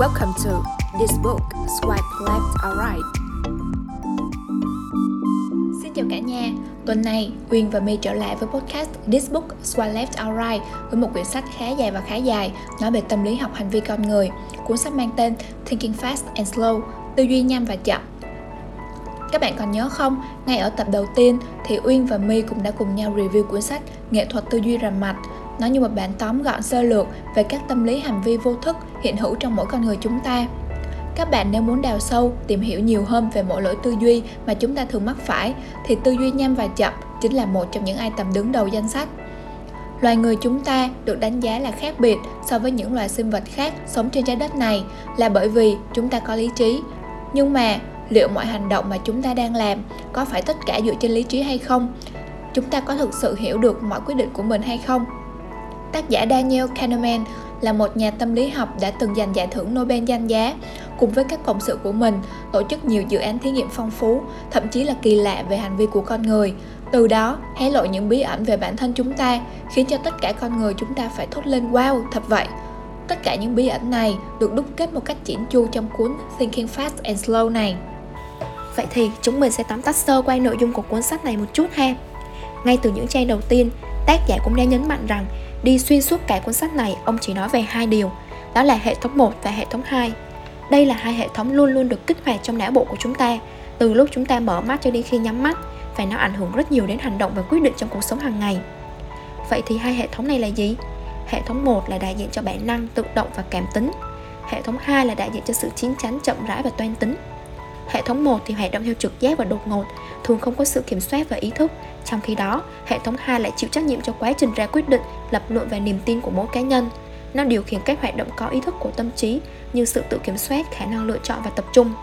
Welcome to this book Swipe Left or Right. Xin chào cả nhà, tuần này Uyên và My trở lại với podcast This Book Swipe Left or Right với một quyển sách khá dài và khá dài nói về tâm lý học hành vi con người. Cuốn sách mang tên Thinking Fast and Slow, tư duy nhanh và chậm các bạn còn nhớ không, ngay ở tập đầu tiên thì Uyên và My cũng đã cùng nhau review cuốn sách Nghệ thuật tư duy rành mạch nó như một bản tóm gọn sơ lược về các tâm lý hành vi vô thức hiện hữu trong mỗi con người chúng ta. Các bạn nếu muốn đào sâu, tìm hiểu nhiều hơn về mỗi lỗi tư duy mà chúng ta thường mắc phải thì tư duy nhanh và chậm chính là một trong những item đứng đầu danh sách. Loài người chúng ta được đánh giá là khác biệt so với những loài sinh vật khác sống trên trái đất này là bởi vì chúng ta có lý trí. Nhưng mà liệu mọi hành động mà chúng ta đang làm có phải tất cả dựa trên lý trí hay không? Chúng ta có thực sự hiểu được mọi quyết định của mình hay không? Tác giả Daniel Kahneman là một nhà tâm lý học đã từng giành giải thưởng Nobel danh giá, cùng với các cộng sự của mình tổ chức nhiều dự án thí nghiệm phong phú, thậm chí là kỳ lạ về hành vi của con người. Từ đó, hé lộ những bí ẩn về bản thân chúng ta, khiến cho tất cả con người chúng ta phải thốt lên wow, thật vậy. Tất cả những bí ẩn này được đúc kết một cách chỉn chu trong cuốn Thinking Fast and Slow này. Vậy thì chúng mình sẽ tóm tắt sơ qua nội dung của cuốn sách này một chút ha. Ngay từ những trang đầu tiên, tác giả cũng đã nhấn mạnh rằng Đi xuyên suốt cả cuốn sách này, ông chỉ nói về hai điều, đó là hệ thống 1 và hệ thống 2. Đây là hai hệ thống luôn luôn được kích hoạt trong não bộ của chúng ta, từ lúc chúng ta mở mắt cho đến khi nhắm mắt, và nó ảnh hưởng rất nhiều đến hành động và quyết định trong cuộc sống hàng ngày. Vậy thì hai hệ thống này là gì? Hệ thống 1 là đại diện cho bản năng, tự động và cảm tính. Hệ thống 2 là đại diện cho sự chín chắn, chậm rãi và toan tính. Hệ thống 1 thì hoạt động theo trực giác và đột ngột, thường không có sự kiểm soát và ý thức. Trong khi đó, hệ thống 2 lại chịu trách nhiệm cho quá trình ra quyết định, lập luận và niềm tin của mỗi cá nhân. Nó điều khiển các hoạt động có ý thức của tâm trí như sự tự kiểm soát, khả năng lựa chọn và tập trung.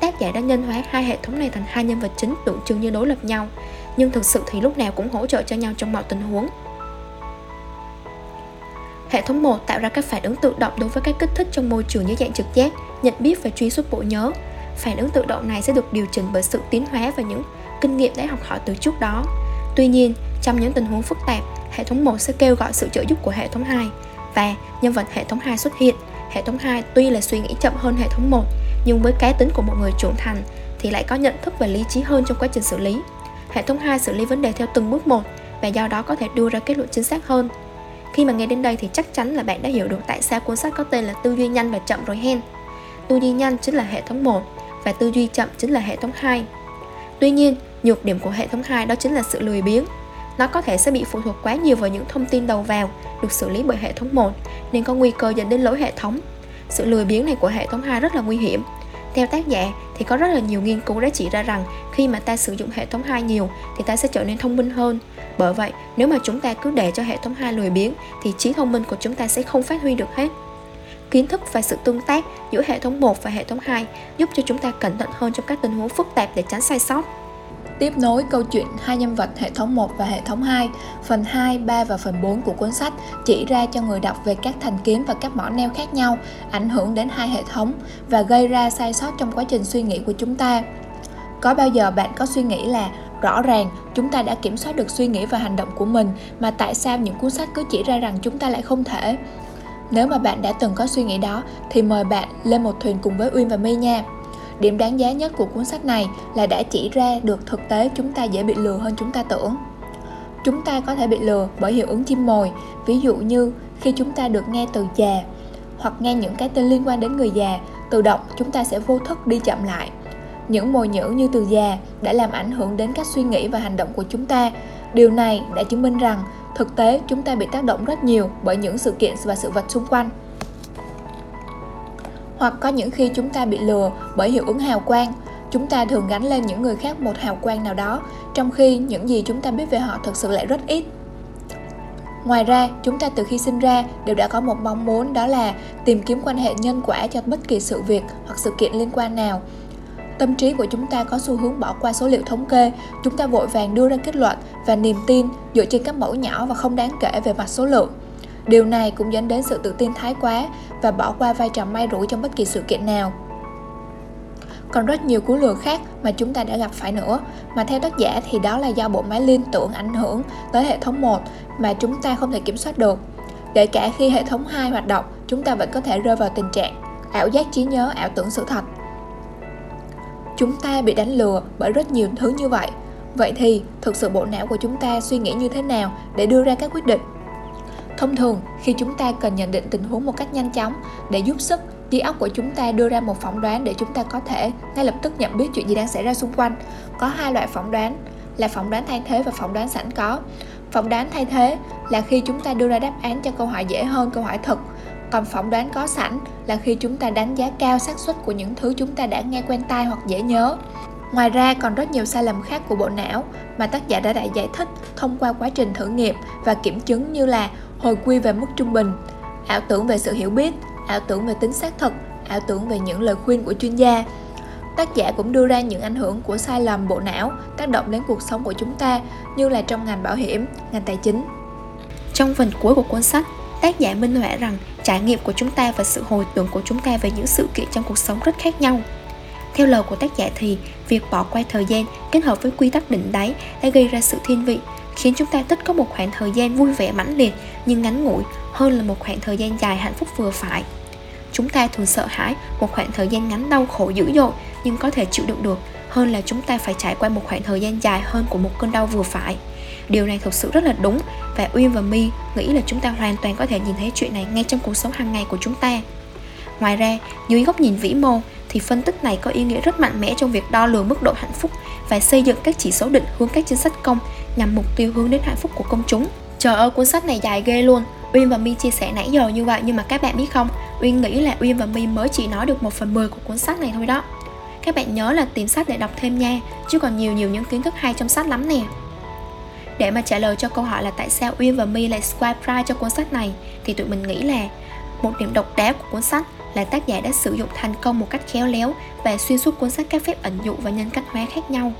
Tác giả đã nhân hóa hai hệ thống này thành hai nhân vật chính tượng trưng như đối lập nhau, nhưng thực sự thì lúc nào cũng hỗ trợ cho nhau trong mọi tình huống. Hệ thống 1 tạo ra các phản ứng tự động đối với các kích thích trong môi trường như dạng trực giác, nhận biết và truy xuất bộ nhớ phản ứng tự động này sẽ được điều chỉnh bởi sự tiến hóa và những kinh nghiệm đã học hỏi từ trước đó. Tuy nhiên, trong những tình huống phức tạp, hệ thống 1 sẽ kêu gọi sự trợ giúp của hệ thống 2 và nhân vật hệ thống 2 xuất hiện. Hệ thống 2 tuy là suy nghĩ chậm hơn hệ thống 1, nhưng với cá tính của một người trưởng thành thì lại có nhận thức và lý trí hơn trong quá trình xử lý. Hệ thống 2 xử lý vấn đề theo từng bước một và do đó có thể đưa ra kết luận chính xác hơn. Khi mà nghe đến đây thì chắc chắn là bạn đã hiểu được tại sao cuốn sách có tên là Tư duy nhanh và chậm rồi hen. Tư duy nhanh chính là hệ thống 1, và tư duy chậm chính là hệ thống 2. Tuy nhiên, nhược điểm của hệ thống 2 đó chính là sự lười biếng. Nó có thể sẽ bị phụ thuộc quá nhiều vào những thông tin đầu vào được xử lý bởi hệ thống 1 nên có nguy cơ dẫn đến lỗi hệ thống. Sự lười biếng này của hệ thống 2 rất là nguy hiểm. Theo tác giả thì có rất là nhiều nghiên cứu đã chỉ ra rằng khi mà ta sử dụng hệ thống 2 nhiều thì ta sẽ trở nên thông minh hơn. Bởi vậy, nếu mà chúng ta cứ để cho hệ thống 2 lười biếng thì trí thông minh của chúng ta sẽ không phát huy được hết kiến thức và sự tương tác giữa hệ thống 1 và hệ thống 2 giúp cho chúng ta cẩn thận hơn trong các tình huống phức tạp để tránh sai sót. Tiếp nối câu chuyện hai nhân vật hệ thống 1 và hệ thống 2, phần 2, 3 và phần 4 của cuốn sách chỉ ra cho người đọc về các thành kiến và các mỏ neo khác nhau ảnh hưởng đến hai hệ thống và gây ra sai sót trong quá trình suy nghĩ của chúng ta. Có bao giờ bạn có suy nghĩ là rõ ràng chúng ta đã kiểm soát được suy nghĩ và hành động của mình mà tại sao những cuốn sách cứ chỉ ra rằng chúng ta lại không thể nếu mà bạn đã từng có suy nghĩ đó thì mời bạn lên một thuyền cùng với Uyên và My nha. Điểm đáng giá nhất của cuốn sách này là đã chỉ ra được thực tế chúng ta dễ bị lừa hơn chúng ta tưởng. Chúng ta có thể bị lừa bởi hiệu ứng chim mồi, ví dụ như khi chúng ta được nghe từ già hoặc nghe những cái tên liên quan đến người già, tự động chúng ta sẽ vô thức đi chậm lại. Những mồi nhữ như từ già đã làm ảnh hưởng đến các suy nghĩ và hành động của chúng ta. Điều này đã chứng minh rằng thực tế chúng ta bị tác động rất nhiều bởi những sự kiện và sự vật xung quanh. Hoặc có những khi chúng ta bị lừa bởi hiệu ứng hào quang. Chúng ta thường gắn lên những người khác một hào quang nào đó, trong khi những gì chúng ta biết về họ thực sự lại rất ít. Ngoài ra, chúng ta từ khi sinh ra đều đã có một mong muốn đó là tìm kiếm quan hệ nhân quả cho bất kỳ sự việc hoặc sự kiện liên quan nào tâm trí của chúng ta có xu hướng bỏ qua số liệu thống kê chúng ta vội vàng đưa ra kết luận và niềm tin dựa trên các mẫu nhỏ và không đáng kể về mặt số lượng. Điều này cũng dẫn đến sự tự tin thái quá và bỏ qua vai trò may rủi trong bất kỳ sự kiện nào. Còn rất nhiều cú lừa khác mà chúng ta đã gặp phải nữa mà theo tác giả thì đó là do bộ máy liên tưởng ảnh hưởng tới hệ thống 1 mà chúng ta không thể kiểm soát được. Kể cả khi hệ thống 2 hoạt động chúng ta vẫn có thể rơi vào tình trạng ảo giác trí nhớ, ảo tưởng sự thật. Chúng ta bị đánh lừa bởi rất nhiều thứ như vậy. Vậy thì, thực sự bộ não của chúng ta suy nghĩ như thế nào để đưa ra các quyết định? Thông thường, khi chúng ta cần nhận định tình huống một cách nhanh chóng để giúp sức trí óc của chúng ta đưa ra một phỏng đoán để chúng ta có thể ngay lập tức nhận biết chuyện gì đang xảy ra xung quanh. Có hai loại phỏng đoán là phỏng đoán thay thế và phỏng đoán sẵn có. Phỏng đoán thay thế là khi chúng ta đưa ra đáp án cho câu hỏi dễ hơn câu hỏi thực. Còn phỏng đoán có sẵn là khi chúng ta đánh giá cao xác suất của những thứ chúng ta đã nghe quen tai hoặc dễ nhớ. Ngoài ra còn rất nhiều sai lầm khác của bộ não mà tác giả đã đã giải thích thông qua quá trình thử nghiệm và kiểm chứng như là hồi quy về mức trung bình, ảo tưởng về sự hiểu biết, ảo tưởng về tính xác thực, ảo tưởng về những lời khuyên của chuyên gia. Tác giả cũng đưa ra những ảnh hưởng của sai lầm bộ não tác động đến cuộc sống của chúng ta như là trong ngành bảo hiểm, ngành tài chính. Trong phần cuối của cuốn sách, tác giả minh họa rằng trải nghiệm của chúng ta và sự hồi tưởng của chúng ta về những sự kiện trong cuộc sống rất khác nhau. Theo lời của tác giả thì, việc bỏ qua thời gian kết hợp với quy tắc định đáy đã gây ra sự thiên vị, khiến chúng ta thích có một khoảng thời gian vui vẻ mãnh liệt nhưng ngắn ngủi hơn là một khoảng thời gian dài hạnh phúc vừa phải. Chúng ta thường sợ hãi một khoảng thời gian ngắn đau khổ dữ dội nhưng có thể chịu đựng được hơn là chúng ta phải trải qua một khoảng thời gian dài hơn của một cơn đau vừa phải. Điều này thực sự rất là đúng và Uyên và My nghĩ là chúng ta hoàn toàn có thể nhìn thấy chuyện này ngay trong cuộc sống hàng ngày của chúng ta. Ngoài ra, dưới góc nhìn vĩ mô thì phân tích này có ý nghĩa rất mạnh mẽ trong việc đo lường mức độ hạnh phúc và xây dựng các chỉ số định hướng các chính sách công nhằm mục tiêu hướng đến hạnh phúc của công chúng. Trời ơi, cuốn sách này dài ghê luôn. Uyên và My chia sẻ nãy giờ như vậy nhưng mà các bạn biết không, Uyên nghĩ là Uyên và My mới chỉ nói được một phần 10 của cuốn sách này thôi đó. Các bạn nhớ là tìm sách để đọc thêm nha, chứ còn nhiều nhiều những kiến thức hay trong sách lắm nè. Để mà trả lời cho câu hỏi là tại sao Uyên và My lại swipe right cho cuốn sách này thì tụi mình nghĩ là một điểm độc đáo của cuốn sách là tác giả đã sử dụng thành công một cách khéo léo và xuyên suốt cuốn sách các phép ẩn dụ và nhân cách hóa khác nhau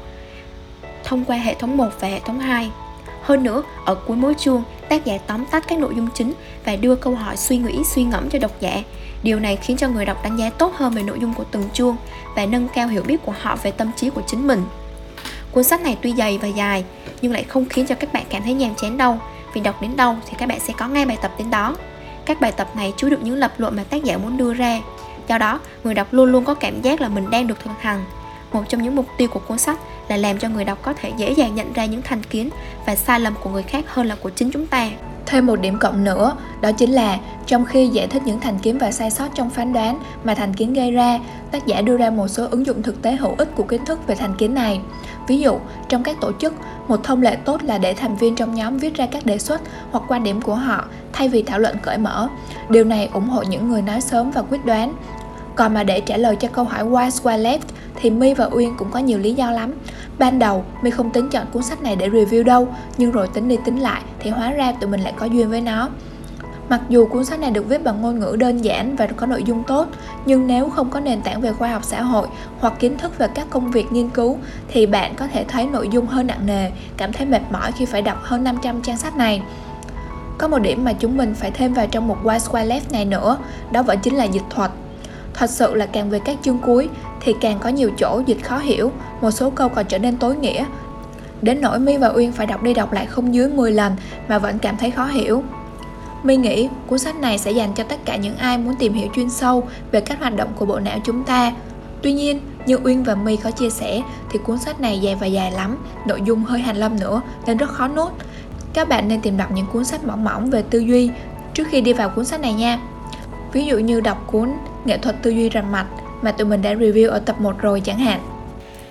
thông qua hệ thống 1 và hệ thống 2. Hơn nữa, ở cuối mỗi chương, tác giả tóm tắt các nội dung chính và đưa câu hỏi suy nghĩ, suy ngẫm cho độc giả. Điều này khiến cho người đọc đánh giá tốt hơn về nội dung của từng chương và nâng cao hiểu biết của họ về tâm trí của chính mình. Cuốn sách này tuy dày và dài, nhưng lại không khiến cho các bạn cảm thấy nhàm chán đâu, vì đọc đến đâu thì các bạn sẽ có ngay bài tập đến đó. Các bài tập này chứa được những lập luận mà tác giả muốn đưa ra. Do đó, người đọc luôn luôn có cảm giác là mình đang được thực hành. Một trong những mục tiêu của cuốn sách là làm cho người đọc có thể dễ dàng nhận ra những thành kiến và sai lầm của người khác hơn là của chính chúng ta. Thêm một điểm cộng nữa, đó chính là trong khi giải thích những thành kiến và sai sót trong phán đoán mà thành kiến gây ra, tác giả đưa ra một số ứng dụng thực tế hữu ích của kiến thức về thành kiến này. Ví dụ, trong các tổ chức, một thông lệ tốt là để thành viên trong nhóm viết ra các đề xuất hoặc quan điểm của họ thay vì thảo luận cởi mở. Điều này ủng hộ những người nói sớm và quyết đoán. Còn mà để trả lời cho câu hỏi why square left thì My và Uyên cũng có nhiều lý do lắm. Ban đầu mình không tính chọn cuốn sách này để review đâu, nhưng rồi tính đi tính lại thì hóa ra tụi mình lại có duyên với nó. Mặc dù cuốn sách này được viết bằng ngôn ngữ đơn giản và có nội dung tốt, nhưng nếu không có nền tảng về khoa học xã hội hoặc kiến thức về các công việc nghiên cứu thì bạn có thể thấy nội dung hơi nặng nề, cảm thấy mệt mỏi khi phải đọc hơn 500 trang sách này. Có một điểm mà chúng mình phải thêm vào trong một Why Square Left này nữa, đó vẫn chính là dịch thuật. Thật sự là càng về các chương cuối thì càng có nhiều chỗ dịch khó hiểu, một số câu còn trở nên tối nghĩa. Đến nỗi My và Uyên phải đọc đi đọc lại không dưới 10 lần mà vẫn cảm thấy khó hiểu. My nghĩ cuốn sách này sẽ dành cho tất cả những ai muốn tìm hiểu chuyên sâu về các hoạt động của bộ não chúng ta. Tuy nhiên, như Uyên và My có chia sẻ thì cuốn sách này dài và dài lắm, nội dung hơi hành lâm nữa nên rất khó nốt. Các bạn nên tìm đọc những cuốn sách mỏng mỏng về tư duy trước khi đi vào cuốn sách này nha. Ví dụ như đọc cuốn Nghệ thuật tư duy rành mạch mà tụi mình đã review ở tập 1 rồi chẳng hạn.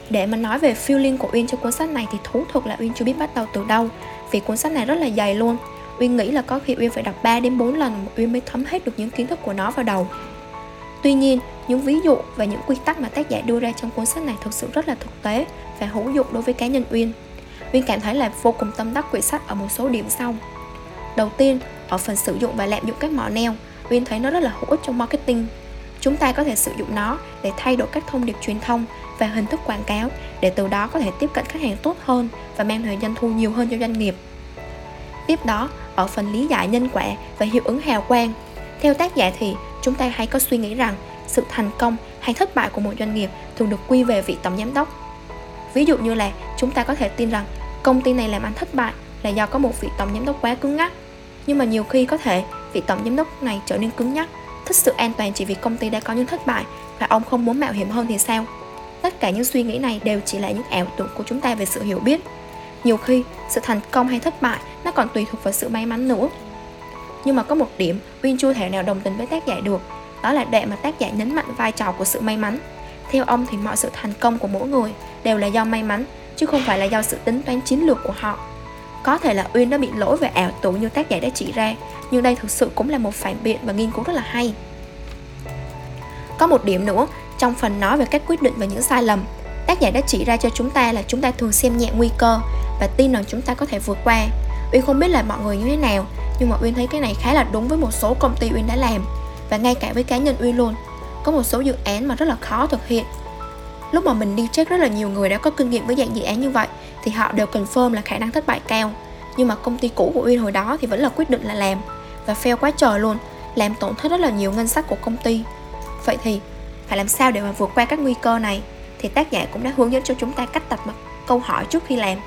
Để mà nói về feeling của Uyên cho cuốn sách này thì thú thực là Uyên chưa biết bắt đầu từ đâu Vì cuốn sách này rất là dày luôn Uyên nghĩ là có khi Uyên phải đọc 3 đến 4 lần Uyên mới thấm hết được những kiến thức của nó vào đầu Tuy nhiên, những ví dụ và những quy tắc mà tác giả đưa ra trong cuốn sách này thực sự rất là thực tế và hữu dụng đối với cá nhân Uyên. Uyên cảm thấy là vô cùng tâm đắc quyển sách ở một số điểm sau. Đầu tiên, ở phần sử dụng và lạm dụng các mỏ neo, Uyên thấy nó rất là hữu ích trong marketing chúng ta có thể sử dụng nó để thay đổi các thông điệp truyền thông và hình thức quảng cáo để từ đó có thể tiếp cận khách hàng tốt hơn và mang lại doanh thu nhiều hơn cho doanh nghiệp. Tiếp đó, ở phần lý giải nhân quả và hiệu ứng hào quang, theo tác giả thì chúng ta hay có suy nghĩ rằng sự thành công hay thất bại của một doanh nghiệp thường được quy về vị tổng giám đốc. Ví dụ như là chúng ta có thể tin rằng công ty này làm ăn thất bại là do có một vị tổng giám đốc quá cứng nhắc. Nhưng mà nhiều khi có thể vị tổng giám đốc này trở nên cứng nhắc thích sự an toàn chỉ vì công ty đã có những thất bại và ông không muốn mạo hiểm hơn thì sao? Tất cả những suy nghĩ này đều chỉ là những ảo tưởng của chúng ta về sự hiểu biết. Nhiều khi, sự thành công hay thất bại nó còn tùy thuộc vào sự may mắn nữa. Nhưng mà có một điểm Uyên chưa thể nào đồng tình với tác giả được Đó là đoạn mà tác giả nhấn mạnh vai trò của sự may mắn Theo ông thì mọi sự thành công của mỗi người đều là do may mắn Chứ không phải là do sự tính toán chiến lược của họ Có thể là Uyên đã bị lỗi về ảo tưởng như tác giả đã chỉ ra Nhưng đây thực sự cũng là một phản biện và nghiên cứu rất là hay Có một điểm nữa trong phần nói về các quyết định và những sai lầm. Tác giả đã chỉ ra cho chúng ta là chúng ta thường xem nhẹ nguy cơ và tin rằng chúng ta có thể vượt qua. Uyên không biết là mọi người như thế nào, nhưng mà uyên thấy cái này khá là đúng với một số công ty uyên đã làm, và ngay cả với cá nhân uyên luôn. Có một số dự án mà rất là khó thực hiện. Lúc mà mình đi check rất là nhiều người đã có kinh nghiệm với dạng dự án như vậy, thì họ đều confirm là khả năng thất bại cao. Nhưng mà công ty cũ của uyên hồi đó thì vẫn là quyết định là làm, và fail quá trời luôn, làm tổn thất rất là nhiều ngân sách của công ty. Vậy thì phải làm sao để mà vượt qua các nguy cơ này? Thì tác giả cũng đã hướng dẫn cho chúng ta cách đặt mặt câu hỏi trước khi làm.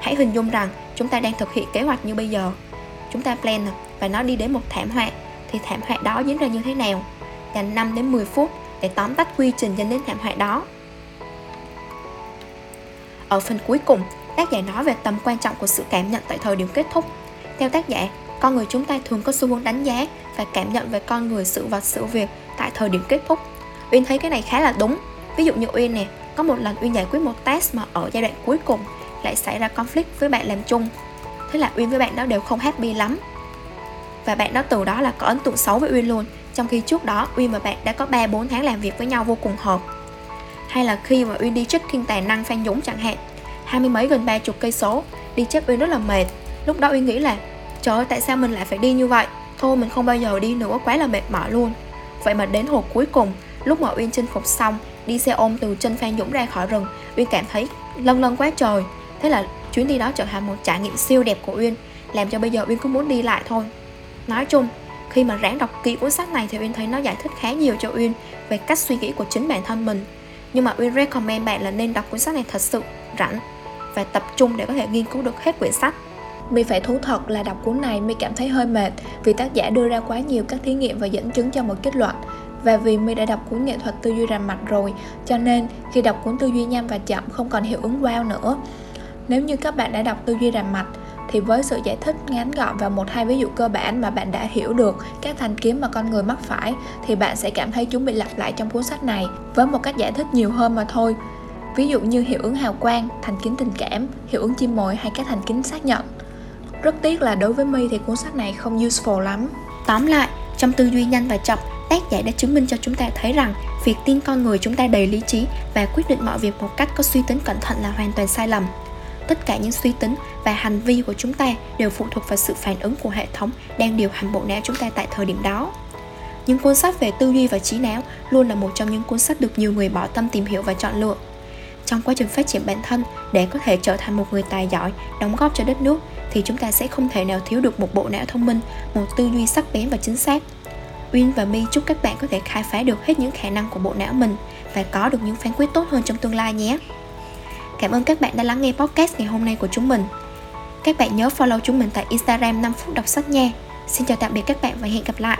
Hãy hình dung rằng chúng ta đang thực hiện kế hoạch như bây giờ. Chúng ta plan và nó đi đến một thảm họa. Thì thảm họa đó diễn ra như thế nào? Dành 5 đến 10 phút để tóm tắt quy trình dẫn đến thảm họa đó. Ở phần cuối cùng, tác giả nói về tầm quan trọng của sự cảm nhận tại thời điểm kết thúc. Theo tác giả, con người chúng ta thường có xu hướng đánh giá và cảm nhận về con người, sự vật, sự việc tại thời điểm kết thúc uyên thấy cái này khá là đúng. Ví dụ như uyên nè, có một lần uyên giải quyết một task mà ở giai đoạn cuối cùng lại xảy ra conflict với bạn làm chung. Thế là uyên với bạn đó đều không happy lắm. Và bạn đó từ đó là có ấn tượng xấu với uyên luôn, trong khi trước đó uyên và bạn đã có 3-4 tháng làm việc với nhau vô cùng hợp. Hay là khi mà uyên đi check-in tài năng phan dũng chẳng hạn, hai mươi mấy gần ba chục cây số, đi check uyên rất là mệt. Lúc đó uyên nghĩ là, trời ơi, tại sao mình lại phải đi như vậy? Thôi, mình không bao giờ đi nữa, quá là mệt mỏi luôn. Vậy mà đến hồi cuối cùng lúc mà uyên chinh phục xong, đi xe ôm từ chân phan dũng ra khỏi rừng, uyên cảm thấy lân lân quá trời. Thế là chuyến đi đó trở thành một trải nghiệm siêu đẹp của uyên, làm cho bây giờ uyên cũng muốn đi lại thôi. Nói chung, khi mà ráng đọc kỹ cuốn sách này thì uyên thấy nó giải thích khá nhiều cho uyên về cách suy nghĩ của chính bản thân mình. Nhưng mà uyên recommend bạn là nên đọc cuốn sách này thật sự rảnh và tập trung để có thể nghiên cứu được hết quyển sách. Mi phải thú thật là đọc cuốn này Mi cảm thấy hơi mệt vì tác giả đưa ra quá nhiều các thí nghiệm và dẫn chứng cho một kết luận và vì My đã đọc cuốn nghệ thuật tư duy rành mạch rồi, cho nên khi đọc cuốn tư duy nhanh và chậm không còn hiệu ứng wow nữa. Nếu như các bạn đã đọc tư duy rành mạch, thì với sự giải thích ngắn gọn và một hai ví dụ cơ bản mà bạn đã hiểu được các thành kiếm mà con người mắc phải, thì bạn sẽ cảm thấy chúng bị lặp lại trong cuốn sách này với một cách giải thích nhiều hơn mà thôi. Ví dụ như hiệu ứng hào quang thành kiến tình cảm, hiệu ứng chim mồi hay các thành kiến xác nhận. Rất tiếc là đối với mi thì cuốn sách này không useful lắm. Tóm lại, trong tư duy nhanh và chậm tác giả đã chứng minh cho chúng ta thấy rằng việc tin con người chúng ta đầy lý trí và quyết định mọi việc một cách có suy tính cẩn thận là hoàn toàn sai lầm. Tất cả những suy tính và hành vi của chúng ta đều phụ thuộc vào sự phản ứng của hệ thống đang điều hành bộ não chúng ta tại thời điểm đó. Những cuốn sách về tư duy và trí não luôn là một trong những cuốn sách được nhiều người bỏ tâm tìm hiểu và chọn lựa. Trong quá trình phát triển bản thân, để có thể trở thành một người tài giỏi, đóng góp cho đất nước, thì chúng ta sẽ không thể nào thiếu được một bộ não thông minh, một tư duy sắc bén và chính xác. Uyên và My chúc các bạn có thể khai phá được hết những khả năng của bộ não mình và có được những phán quyết tốt hơn trong tương lai nhé. Cảm ơn các bạn đã lắng nghe podcast ngày hôm nay của chúng mình. Các bạn nhớ follow chúng mình tại Instagram 5 phút đọc sách nha. Xin chào tạm biệt các bạn và hẹn gặp lại.